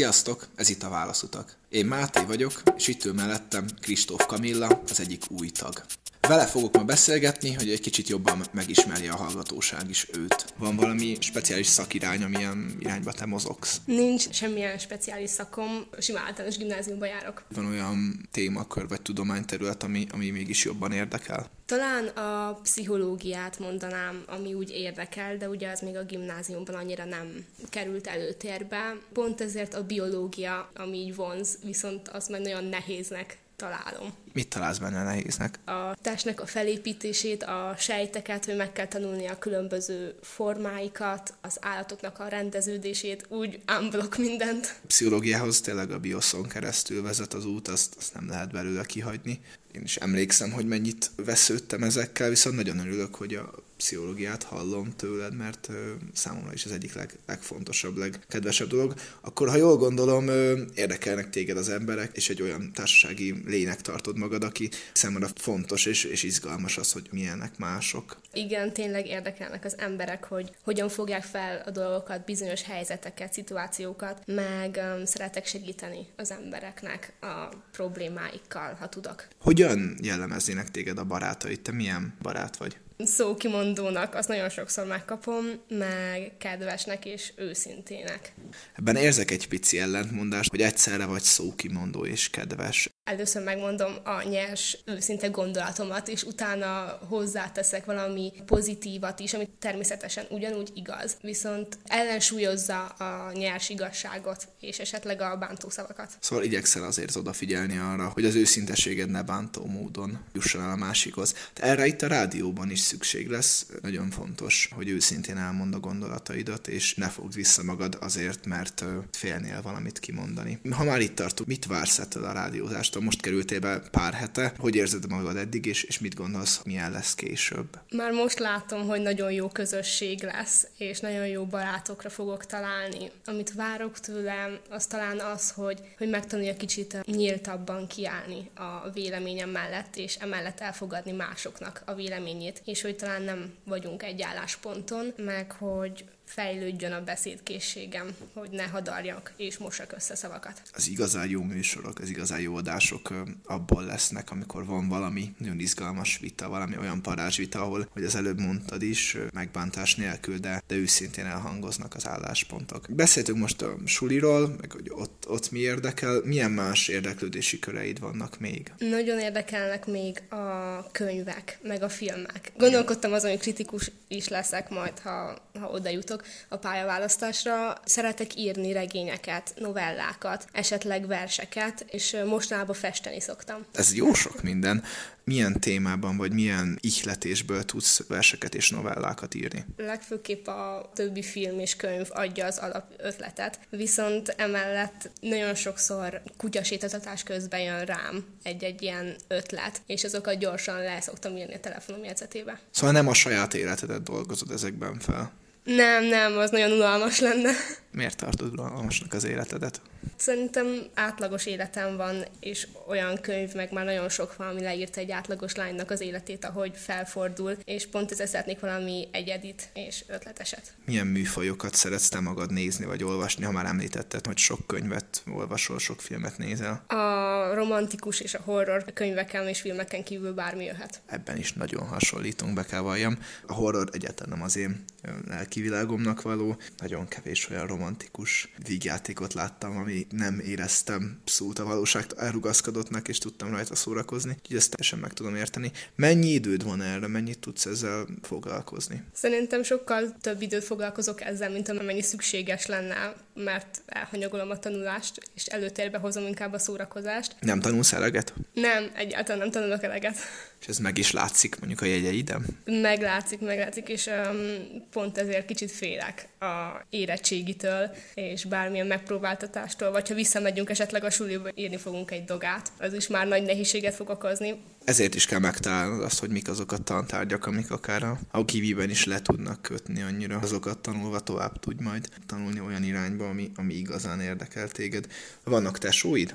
Sziasztok, ez itt a Válaszutak. Én Máté vagyok, és itt ül mellettem Kristóf Kamilla, az egyik új tag. Vele fogok ma beszélgetni, hogy egy kicsit jobban megismerje a hallgatóság is őt. Van valami speciális szakirány, amilyen irányba te mozogsz? Nincs semmilyen speciális szakom, sima általános gimnáziumba járok. Van olyan témakör vagy tudományterület, ami, ami mégis jobban érdekel? Talán a pszichológiát mondanám, ami úgy érdekel, de ugye az még a gimnáziumban annyira nem került előtérbe. Pont ezért a biológia, ami így vonz, viszont az meg nagyon nehéznek találom. Mit találsz benne nehéznek? A testnek a felépítését, a sejteket, hogy meg kell tanulni a különböző formáikat, az állatoknak a rendeződését, úgy unblock mindent. A pszichológiához tényleg a bioszon keresztül vezet az út, azt, azt nem lehet belőle kihagyni. Én is emlékszem, hogy mennyit vesződtem ezekkel, viszont nagyon örülök, hogy a pszichológiát hallom tőled, mert számomra is az egyik leg, legfontosabb, legkedvesebb dolog. Akkor, ha jól gondolom, érdekelnek téged az emberek, és egy olyan társasági lénynek tartod magad, aki számomra fontos és, és izgalmas az, hogy milyenek mások. Igen, tényleg érdekelnek az emberek, hogy hogyan fogják fel a dolgokat, bizonyos helyzeteket, szituációkat, meg um, szeretek segíteni az embereknek a problémáikkal, ha tudok. Hogyan jellemeznének téged a barátaid? Te milyen barát vagy? Szókimondónak, azt nagyon sokszor megkapom, meg kedvesnek és őszintének. Ebben érzek egy pici ellentmondást, hogy egyszerre vagy szókimondó és kedves először megmondom a nyers, őszinte gondolatomat, és utána hozzáteszek valami pozitívat is, ami természetesen ugyanúgy igaz, viszont ellensúlyozza a nyers igazságot, és esetleg a bántó szavakat. Szóval igyekszel azért odafigyelni arra, hogy az őszintességed ne bántó módon jusson el a másikhoz. De erre itt a rádióban is szükség lesz. Nagyon fontos, hogy őszintén elmond a gondolataidat, és ne fogd vissza magad azért, mert félnél valamit kimondani. Ha már itt tartunk, mit vársz ettől a rádiózást? most kerültél be pár hete. Hogy érzed magad eddig, és, és mit gondolsz, milyen lesz később? Már most látom, hogy nagyon jó közösség lesz, és nagyon jó barátokra fogok találni. Amit várok tőlem, az talán az, hogy, hogy megtanulja kicsit nyíltabban kiállni a véleményem mellett, és emellett elfogadni másoknak a véleményét, és hogy talán nem vagyunk egy állásponton, meg hogy fejlődjön a beszédkészségem, hogy ne hadarjak és mosak össze szavakat. Az igazán jó műsorok, az igazán jó adások abból lesznek, amikor van valami nagyon izgalmas vita, valami olyan parázsvita, ahol, hogy az előbb mondtad is, megbántás nélkül, de, de őszintén elhangoznak az álláspontok. Beszéltünk most a suliról, meg hogy ott, ott mi érdekel, milyen más érdeklődési köreid vannak még? Nagyon érdekelnek még a könyvek, meg a filmek. Gondolkodtam azon, hogy kritikus is leszek majd, ha, ha oda jutok, a pályaválasztásra. Szeretek írni regényeket, novellákat, esetleg verseket, és mostanában festeni szoktam. Ez jó sok minden milyen témában, vagy milyen ihletésből tudsz verseket és novellákat írni? Legfőképp a többi film és könyv adja az alap ötletet, viszont emellett nagyon sokszor kutyasétatás közben jön rám egy-egy ilyen ötlet, és azokat gyorsan le szoktam írni a telefonom jegyzetébe. Szóval nem a saját életedet dolgozod ezekben fel? Nem, nem, az nagyon unalmas lenne. Miért tartod unalmasnak az életedet? Szerintem átlagos életem van, és olyan könyv meg már nagyon sok van, ami leírta egy átlagos lánynak az életét, ahogy felfordul, és pont ezzel szeretnék valami egyedit és ötleteset. Milyen műfajokat szeretsz te magad nézni vagy olvasni, ha már említetted, hogy sok könyvet olvasol, sok filmet nézel? A romantikus és a horror könyveken és filmeken kívül bármi jöhet. Ebben is nagyon hasonlítunk, be kell valljam. A horror egyáltalán nem az én lelkivilágomnak való, nagyon kevés olyan romantikus vígjátékot láttam, ami nem éreztem szót a valóság elrugaszkodottnak, és tudtam rajta szórakozni. Úgyhogy ezt teljesen meg tudom érteni. Mennyi időd van erre, mennyit tudsz ezzel foglalkozni? Szerintem sokkal több időt foglalkozok ezzel, mint amennyi szükséges lenne, mert elhanyagolom a tanulást, és előtérbe hozom inkább a szórakozást. Nem tanulsz eleget? Nem, egyáltalán nem tanulok eleget. És ez meg is látszik mondjuk a jegyeidem? Meglátszik, meglátszik, és um, pont ezért kicsit félek a érettségitől, és bármilyen megpróbáltatástól, vagy ha visszamegyünk esetleg a suliba, írni fogunk egy dogát. Az is már nagy nehézséget fog okozni. Ezért is kell megtalálnod azt, hogy mik azok a tantárgyak, amik akár a, a kiviben is le tudnak kötni annyira. Azokat tanulva tovább tudj majd tanulni olyan irányba, ami, ami igazán érdekel téged. Vannak tesóid?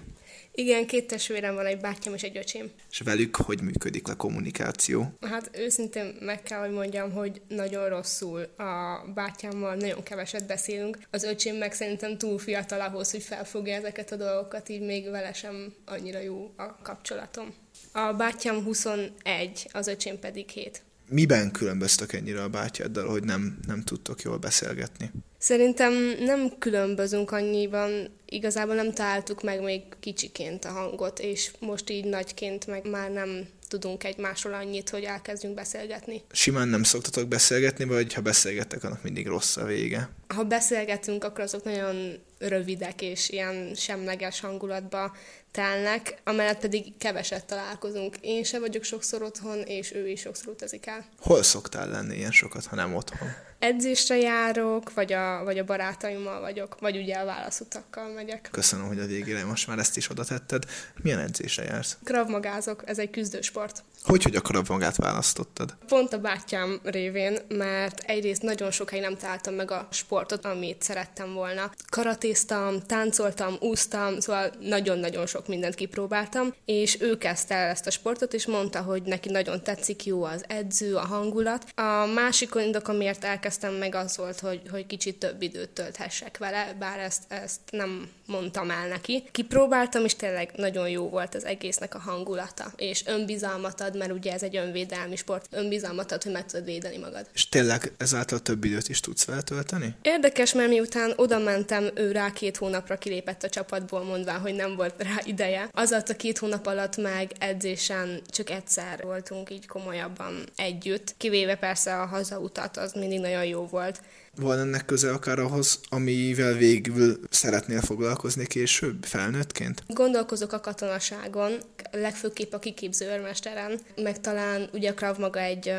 Igen, két testvérem van, egy bátyám és egy öcsém. És velük hogy működik a kommunikáció? Hát őszintén meg kell, hogy mondjam, hogy nagyon rosszul. A bátyámmal nagyon keveset beszélünk. Az öcsém meg szerintem túl fiatal ahhoz, hogy felfogja ezeket a dolgokat, így még vele sem annyira jó a kapcsolatom. A bátyám 21, az öcsém pedig 7. Miben különböztök ennyire a bátyáddal, hogy nem, nem tudtok jól beszélgetni? Szerintem nem különbözünk annyiban, igazából nem találtuk meg még kicsiként a hangot, és most így nagyként meg már nem tudunk egymásról annyit, hogy elkezdjünk beszélgetni. Simán nem szoktatok beszélgetni, vagy ha beszélgettek, annak mindig rossz a vége? Ha beszélgetünk, akkor azok nagyon rövidek és ilyen semleges hangulatba telnek, amellett pedig keveset találkozunk. Én se vagyok sokszor otthon, és ő is sokszor utazik el. Hol szoktál lenni ilyen sokat, ha nem otthon? Edzésre járok, vagy a, vagy a barátaimmal vagyok, vagy ugye a válaszutakkal megyek. Köszönöm, hogy a végére most már ezt is oda tetted. Milyen edzésre jársz? Kravmagázok, ez egy küzdősport. Hogy, hogy a kravmagát választottad? Pont a bátyám révén, mert egyrészt nagyon sokáig nem találtam meg a sportot, amit szerettem volna. Karatéztam, táncoltam, úsztam, szóval nagyon-nagyon sok mindent kipróbáltam, és ő kezdte el ezt a sportot, és mondta, hogy neki nagyon tetszik, jó az edző, a hangulat. A másik indok, amiért elkezdtem meg az volt, hogy, hogy kicsit több időt tölthessek vele, bár ezt, ezt nem mondtam el neki. Kipróbáltam, és tényleg nagyon jó volt az egésznek a hangulata, és önbizalmat ad, mert ugye ez egy önvédelmi sport, önbizalmat ad, hogy meg tudod védeni magad. És tényleg ezáltal több időt is tudsz vele tölteni? Érdekes, mert miután oda mentem, ő rá két hónapra kilépett a csapatból, mondván, hogy nem volt rá ideje. Az a két hónap alatt meg edzésen csak egyszer voltunk így komolyabban együtt, kivéve persze a hazautat, az mindig nagyon jó volt van ennek köze akár ahhoz, amivel végül szeretnél foglalkozni később, felnőttként? Gondolkozok a katonaságon, legfőképp a kiképző őrmesteren, meg talán ugye a Krav maga egy,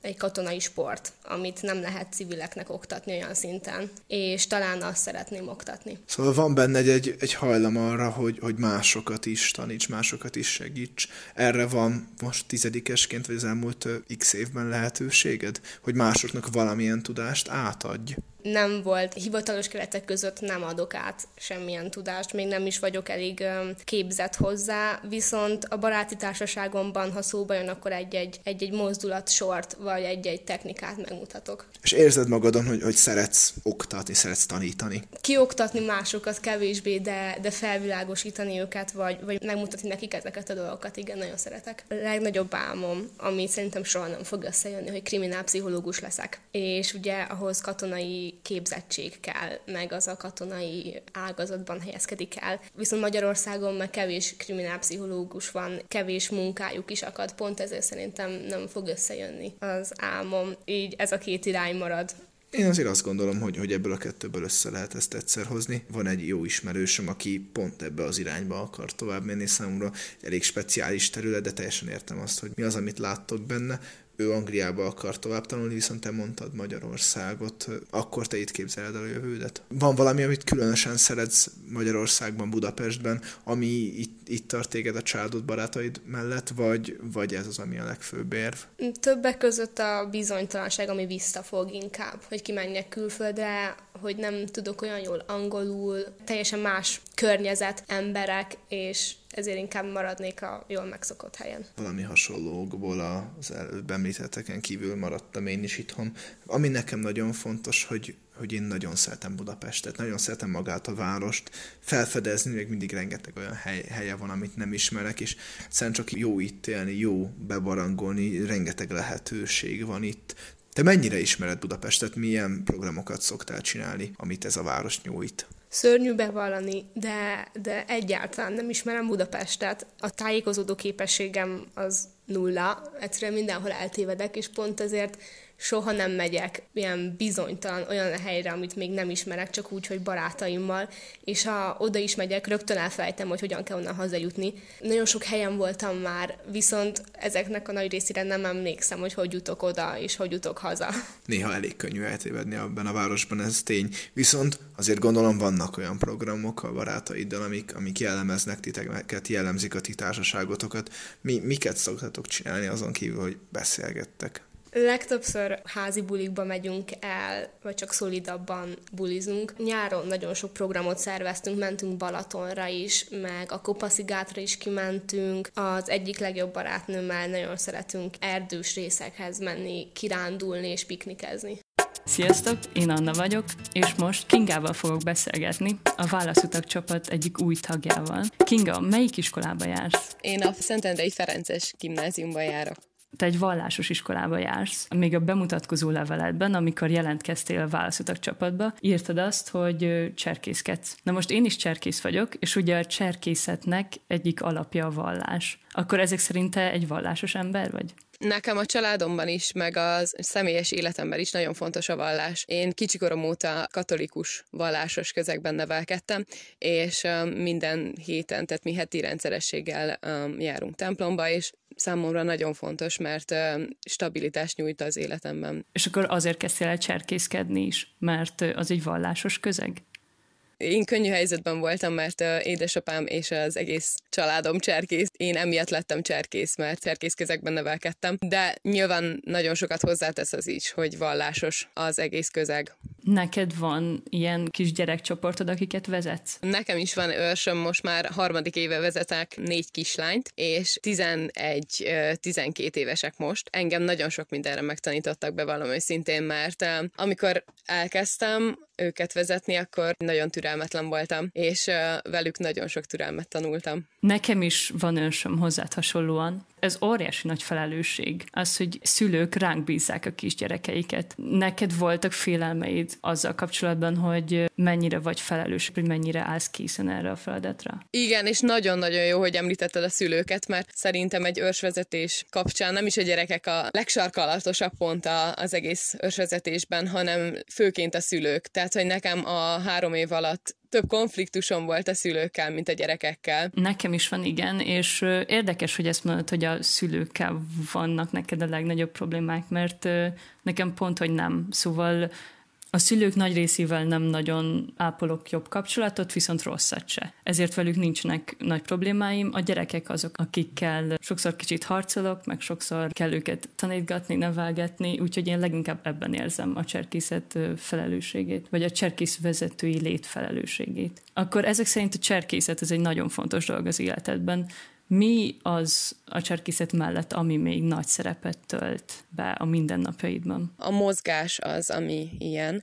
egy katonai sport, amit nem lehet civileknek oktatni olyan szinten, és talán azt szeretném oktatni. Szóval van benne egy, egy hajlam arra, hogy, hogy másokat is taníts, másokat is segíts. Erre van most tizedikesként, vagy az elmúlt x évben lehetőséged, hogy másoknak valamilyen tudást átadj? Nem volt, hivatalos keretek között nem adok át semmilyen tudást, még nem is vagyok elég képzett hozzá, viszont a baráti társaságomban, ha szóba jön, akkor egy-egy, egy-egy mozdulat sort, vagy egy-egy technikát megmutatok. És érzed magadon, hogy, hogy szeretsz oktatni, szeretsz tanítani? Kioktatni másokat kevésbé, de, de felvilágosítani őket, vagy, vagy megmutatni nekik ezeket a dolgokat, igen, nagyon szeretek. A legnagyobb álmom, ami szerintem soha nem fog összejönni, hogy kriminálpszichológus leszek. És ugye ahhoz katonai képzettség kell, meg az a katonai ágazatban helyezkedik el. Viszont Magyarországon meg kevés kriminálpszichológus van, kevés munkájuk is akad, pont ezért szerintem nem fog összejönni az álmom. Így ez a két irány marad. Én azért azt gondolom, hogy, hogy ebből a kettőből össze lehet ezt egyszer hozni. Van egy jó ismerősöm, aki pont ebbe az irányba akar tovább menni számomra. Elég speciális terület, de teljesen értem azt, hogy mi az, amit láttok benne ő Angliába akar tovább tanulni, viszont te mondtad Magyarországot, akkor te itt képzeled el a jövődet. Van valami, amit különösen szeretsz Magyarországban, Budapestben, ami itt, itt tart téged a családod, barátaid mellett, vagy, vagy ez az, ami a legfőbb érv? Többek között a bizonytalanság, ami visszafog inkább, hogy kimenjek külföldre, hogy nem tudok olyan jól angolul, teljesen más környezet, emberek, és ezért inkább maradnék a jól megszokott helyen. Valami hasonlókból az előbb említetteken kívül maradtam én is itthon. Ami nekem nagyon fontos, hogy hogy én nagyon szeretem Budapestet, nagyon szeretem magát a várost, felfedezni, még mindig rengeteg olyan hely, helye van, amit nem ismerek, és szerintem csak jó itt élni, jó bebarangolni, rengeteg lehetőség van itt. Te mennyire ismered Budapestet, milyen programokat szoktál csinálni, amit ez a város nyújt? Szörnyű bevallani, de, de egyáltalán nem ismerem Budapestet. A tájékozódó képességem az nulla, egyszerűen mindenhol eltévedek, és pont ezért soha nem megyek ilyen bizonytalan olyan helyre, amit még nem ismerek, csak úgy, hogy barátaimmal, és ha oda is megyek, rögtön elfelejtem, hogy hogyan kell onnan hazajutni. Nagyon sok helyen voltam már, viszont ezeknek a nagy részére nem emlékszem, hogy hogy jutok oda, és hogy jutok haza. Néha elég könnyű eltévedni abban a városban, ez tény. Viszont azért gondolom vannak olyan programok a barátaiddal, amik, amik jellemeznek titeket, jellemzik a ti társaságotokat. Mi, miket szoktatok csinálni azon kívül, hogy beszélgettek? Legtöbbször házi bulikba megyünk el, vagy csak szolidabban bulizunk. Nyáron nagyon sok programot szerveztünk, mentünk Balatonra is, meg a Kopaszigátra is kimentünk. Az egyik legjobb barátnőmmel nagyon szeretünk erdős részekhez menni, kirándulni és piknikezni. Sziasztok, én Anna vagyok, és most Kingával fogok beszélgetni, a Válaszutak csapat egyik új tagjával. Kinga, melyik iskolába jársz? Én a Szentendrei Ferences gimnáziumban járok te egy vallásos iskolába jársz. Még a bemutatkozó leveledben, amikor jelentkeztél a válaszutak csapatba, írtad azt, hogy cserkészkedsz. Na most én is cserkész vagyok, és ugye a cserkészetnek egyik alapja a vallás. Akkor ezek szerint te egy vallásos ember vagy? Nekem a családomban is, meg a személyes életemben is nagyon fontos a vallás. Én kicsikorom óta katolikus vallásos közegben nevelkedtem, és minden héten, tehát mi heti rendszerességgel járunk templomba, és számomra nagyon fontos, mert stabilitást nyújt az életemben. És akkor azért kezdtél el cserkészkedni is, mert az egy vallásos közeg? Én könnyű helyzetben voltam, mert édesapám és az egész családom cserkész. Én emiatt lettem cserkész, mert cserkészközegben nevelkedtem. De nyilván nagyon sokat hozzátesz az is, hogy vallásos az egész közeg. Neked van ilyen kis gyerekcsoportod, akiket vezetsz? Nekem is van őrsöm, most már harmadik éve vezetek négy kislányt, és 11-12 évesek most. Engem nagyon sok mindenre megtanítottak be valami szintén, mert amikor elkezdtem, őket vezetni, akkor nagyon türelmetlen voltam, és velük nagyon sok türelmet tanultam. Nekem is van ősöm hozzád hasonlóan. Ez óriási nagy felelősség. Az, hogy szülők ránk bízzák a kisgyerekeiket. Neked voltak félelmeid azzal kapcsolatban, hogy mennyire vagy felelős, hogy mennyire állsz készen erre a feladatra? Igen, és nagyon-nagyon jó, hogy említetted a szülőket, mert szerintem egy ősvezetés kapcsán nem is a gyerekek a legsarkalatosabb pont az egész ősvezetésben, hanem főként a szülők. Tehát, hogy nekem a három év alatt több konfliktusom volt a szülőkkel, mint a gyerekekkel. Nekem is van, igen, és érdekes, hogy ezt mondod, hogy a szülőkkel vannak neked a legnagyobb problémák, mert nekem pont, hogy nem. Szóval a szülők nagy részével nem nagyon ápolok jobb kapcsolatot, viszont rosszat se. Ezért velük nincsenek nagy problémáim. A gyerekek azok, akikkel sokszor kicsit harcolok, meg sokszor kell őket tanítgatni, nevelgetni, úgyhogy én leginkább ebben érzem a cserkészet felelősségét, vagy a cserkész vezetői létfelelősségét. Akkor ezek szerint a cserkészet ez egy nagyon fontos dolog az életedben. Mi az a cserkészet mellett, ami még nagy szerepet tölt be a mindennapjaidban? A mozgás az, ami ilyen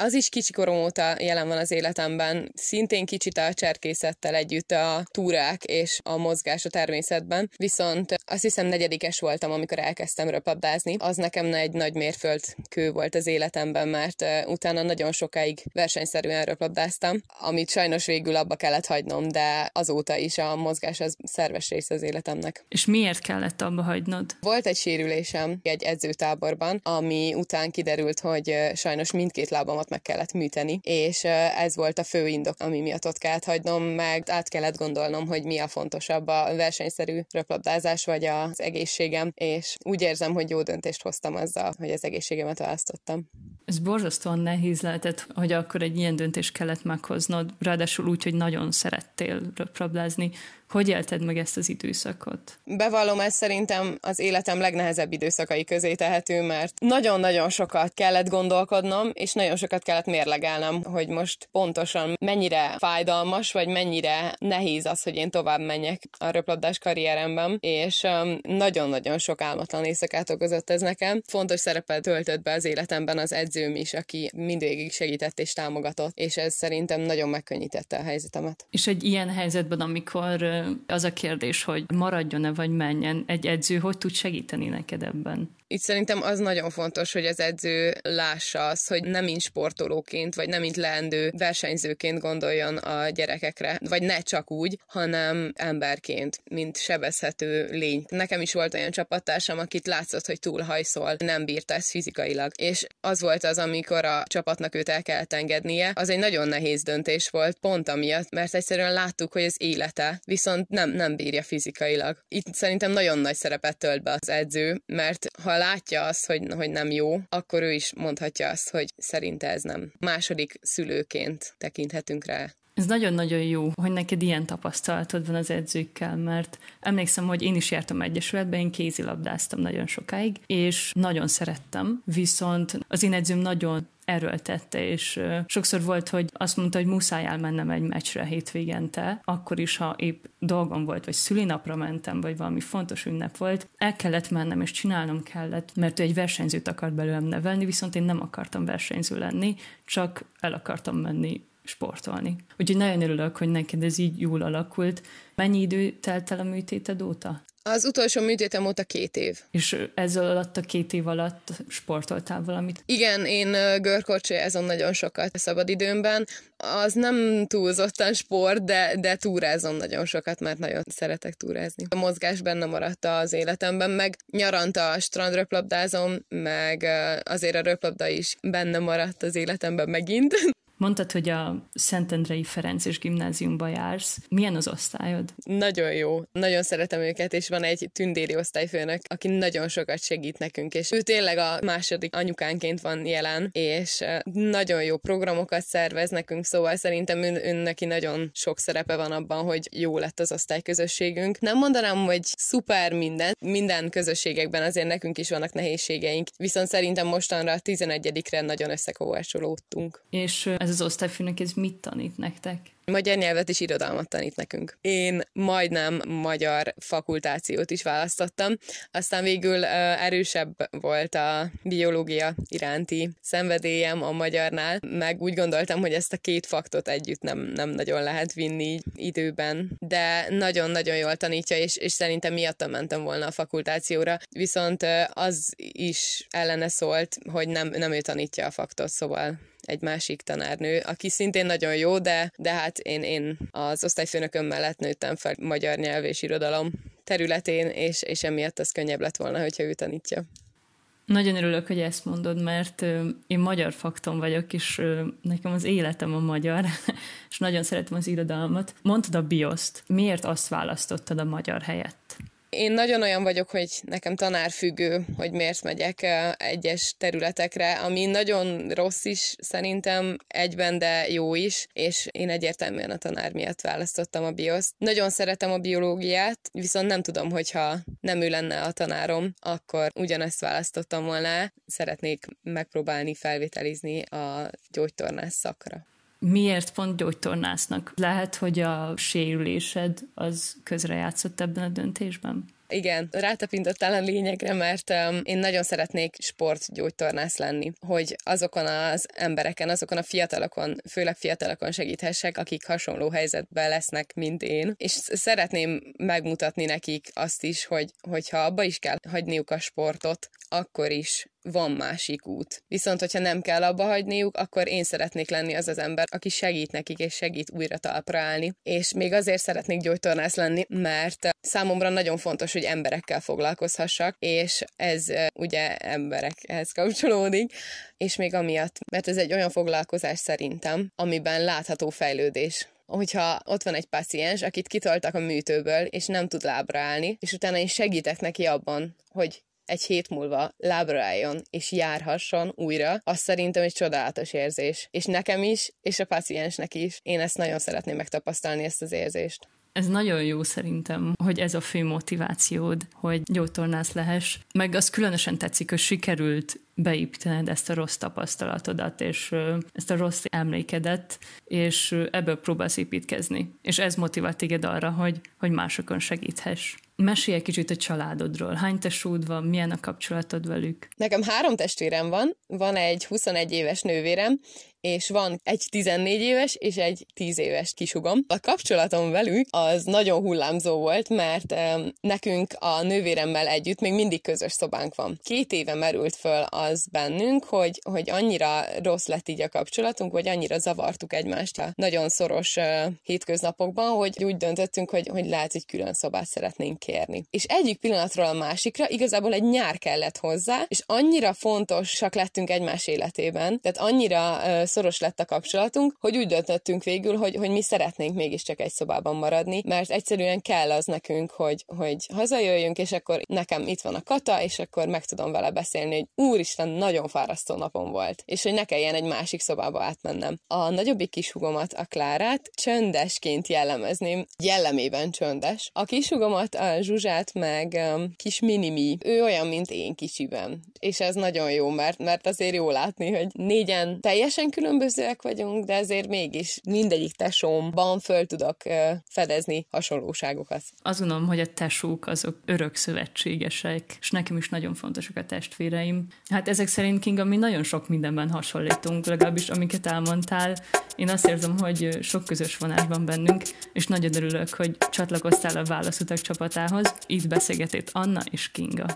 az is kicsikorom óta jelen van az életemben, szintén kicsit a cserkészettel együtt a túrák és a mozgás a természetben, viszont azt hiszem negyedikes voltam, amikor elkezdtem röplabdázni. Az nekem egy nagy mérföldkő volt az életemben, mert utána nagyon sokáig versenyszerűen röplabdáztam, amit sajnos végül abba kellett hagynom, de azóta is a mozgás az szerves része az életemnek. És miért kellett abba hagynod? Volt egy sérülésem egy edzőtáborban, ami után kiderült, hogy sajnos mindkét lábamat meg kellett műteni, és ez volt a fő indok, ami miatt ott kellett hagynom, meg át kellett gondolnom, hogy mi a fontosabb, a versenyszerű röplabdázás vagy az egészségem, és úgy érzem, hogy jó döntést hoztam azzal, hogy az egészségemet választottam. Ez borzasztóan nehéz lehetett, hogy akkor egy ilyen döntést kellett meghoznod, ráadásul úgy, hogy nagyon szerettél röplabdázni. Hogy élted meg ezt az időszakot? Bevallom, ez szerintem az életem legnehezebb időszakai közé tehető, mert nagyon-nagyon sokat kellett gondolkodnom, és nagyon sokat kellett mérlegelnem, hogy most pontosan mennyire fájdalmas, vagy mennyire nehéz az, hogy én tovább menjek a röplabdás karrieremben, és nagyon-nagyon sok álmatlan éjszakát okozott ez nekem. Fontos szerepet töltött be az életemben az edzőm is, aki mindvégig segített és támogatott, és ez szerintem nagyon megkönnyítette a helyzetemet. És egy ilyen helyzetben, amikor az a kérdés, hogy maradjon-e vagy menjen, egy edző hogy tud segíteni neked ebben? Itt szerintem az nagyon fontos, hogy az edző lássa azt, hogy nem mint sportolóként, vagy nem mint leendő versenyzőként gondoljon a gyerekekre, vagy ne csak úgy, hanem emberként, mint sebezhető lény. Nekem is volt olyan csapattársam, akit látszott, hogy túlhajszol, nem bírta ezt fizikailag. És az volt az, amikor a csapatnak őt el kellett engednie. Az egy nagyon nehéz döntés volt, pont amiatt, mert egyszerűen láttuk, hogy az élete viszont nem, nem bírja fizikailag. Itt szerintem nagyon nagy szerepet tölt be az edző, mert ha látja azt, hogy, hogy nem jó, akkor ő is mondhatja azt, hogy szerinte ez nem. Második szülőként tekinthetünk rá. Ez nagyon-nagyon jó, hogy neked ilyen tapasztalatod van az edzőkkel, mert emlékszem, hogy én is jártam egyesületbe, én kézilabdáztam nagyon sokáig, és nagyon szerettem, viszont az én edzőm nagyon erőltette, és sokszor volt, hogy azt mondta, hogy muszáj elmennem egy meccsre hétvégente, akkor is, ha épp dolgom volt, vagy szülinapra mentem, vagy valami fontos ünnep volt, el kellett mennem, és csinálnom kellett, mert ő egy versenyzőt akart belőlem nevelni, viszont én nem akartam versenyző lenni, csak el akartam menni sportolni. Úgyhogy nagyon örülök, hogy neked ez így jól alakult. Mennyi idő telt el a műtéted óta? Az utolsó műtétem óta két év. És ezzel alatt a két év alatt sportoltál valamit? Igen, én görkorcsolyázom nagyon sokat a szabadidőmben. Az nem túlzottan sport, de, de túrázom nagyon sokat, mert nagyon szeretek túrázni. A mozgás benne maradt az életemben, meg nyaranta strandröplabdázom, meg azért a röplabda is benne maradt az életemben megint. Mondtad, hogy a Szentendrei Ferenc gimnáziumba jársz. Milyen az osztályod? Nagyon jó. Nagyon szeretem őket, és van egy tündéri osztályfőnök, aki nagyon sokat segít nekünk, és ő tényleg a második anyukánként van jelen, és nagyon jó programokat szervez nekünk, szóval szerintem ön, ön neki nagyon sok szerepe van abban, hogy jó lett az osztályközösségünk. Nem mondanám, hogy szuper minden, minden közösségekben azért nekünk is vannak nehézségeink, viszont szerintem mostanra a 11-re nagyon összekovácsolódtunk. És ez ez az osztályfőnök, ez mit tanít nektek? Magyar nyelvet és irodalmat tanít nekünk. Én majdnem magyar fakultációt is választottam, aztán végül erősebb volt a biológia iránti szenvedélyem a magyarnál, meg úgy gondoltam, hogy ezt a két faktot együtt nem, nem nagyon lehet vinni időben, de nagyon-nagyon jól tanítja, és, és szerintem miattam mentem volna a fakultációra, viszont az is ellene szólt, hogy nem, nem ő tanítja a faktot, szóval egy másik tanárnő, aki szintén nagyon jó, de, de hát én, én az osztályfőnököm mellett nőttem fel magyar nyelv és irodalom területén, és, és emiatt az könnyebb lett volna, hogyha ő tanítja. Nagyon örülök, hogy ezt mondod, mert én magyar faktom vagyok, és nekem az életem a magyar, és nagyon szeretem az irodalmat. Mondtad a bioszt. Miért azt választottad a magyar helyett? Én nagyon olyan vagyok, hogy nekem tanárfüggő, hogy miért megyek egyes területekre, ami nagyon rossz is szerintem egyben, de jó is, és én egyértelműen a tanár miatt választottam a bioszt. Nagyon szeretem a biológiát, viszont nem tudom, hogyha nem ő lenne a tanárom, akkor ugyanezt választottam volna. Szeretnék megpróbálni felvételizni a gyógytornász szakra. Miért pont gyógytornásznak? Lehet, hogy a sérülésed az közrejátszott ebben a döntésben? Igen, rátapintottál a lényegre, mert um, én nagyon szeretnék sportgyógytornász lenni, hogy azokon az embereken, azokon a fiatalokon, főleg fiatalokon segíthessek, akik hasonló helyzetben lesznek, mint én, és szeretném megmutatni nekik azt is, hogy hogyha abba is kell hagyniuk a sportot, akkor is van másik út. Viszont, hogyha nem kell abba hagyniuk, akkor én szeretnék lenni az az ember, aki segít nekik, és segít újra talpra állni. És még azért szeretnék gyógytornász lenni, mert számomra nagyon fontos, hogy emberekkel foglalkozhassak, és ez ugye emberekhez kapcsolódik, és még amiatt, mert ez egy olyan foglalkozás szerintem, amiben látható fejlődés hogyha ott van egy paciens, akit kitoltak a műtőből, és nem tud lábra állni, és utána én segítek neki abban, hogy egy hét múlva lábra álljon és járhasson újra, az szerintem egy csodálatos érzés. És nekem is, és a paciensnek is. Én ezt nagyon szeretném megtapasztalni, ezt az érzést. Ez nagyon jó szerintem, hogy ez a fő motivációd, hogy gyógytornász lehess. Meg az különösen tetszik, hogy sikerült beépítened ezt a rossz tapasztalatodat, és ezt a rossz emlékedet, és ebből próbálsz építkezni. És ez motivál téged arra, hogy, hogy másokon segíthess. Mesélj egy kicsit a családodról. Hány tesód van, milyen a kapcsolatod velük? Nekem három testvérem van, van egy 21 éves nővérem, és van egy 14 éves és egy 10 éves kisugom. A kapcsolatom velük az nagyon hullámzó volt, mert um, nekünk a nővéremmel együtt még mindig közös szobánk van. Két éve merült föl az bennünk, hogy, hogy annyira rossz lett így a kapcsolatunk, vagy annyira zavartuk egymást a nagyon szoros uh, hétköznapokban, hogy úgy döntöttünk, hogy, hogy lehet, hogy külön szobát szeretnénk kérni. És egyik pillanatról a másikra igazából egy nyár kellett hozzá, és annyira fontosak lettünk egymás életében, tehát annyira uh, szoros lett a kapcsolatunk, hogy úgy döntöttünk végül, hogy, hogy mi szeretnénk mégiscsak egy szobában maradni, mert egyszerűen kell az nekünk, hogy, hogy hazajöjjünk, és akkor nekem itt van a kata, és akkor meg tudom vele beszélni, hogy úristen, nagyon fárasztó napom volt, és hogy ne kelljen egy másik szobába átmennem. A nagyobbik kishugomat, a Klárát csöndesként jellemezném, jellemében csöndes. A kishugomat, a Zsuzsát, meg um, kis Minimi, ő olyan, mint én kicsiben. És ez nagyon jó, mert, mert azért jó látni, hogy négyen teljesen különbözőek vagyunk, de azért mégis mindegyik tesómban föl tudok fedezni hasonlóságokat. Azt gondolom, hogy a tesók azok örök szövetségesek, és nekem is nagyon fontosak a testvéreim. Hát ezek szerint Kinga, mi nagyon sok mindenben hasonlítunk, legalábbis amiket elmondtál. Én azt érzem, hogy sok közös vonásban bennünk, és nagyon örülök, hogy csatlakoztál a Válaszutak csapatához. Itt beszélgetett Anna és Kinga.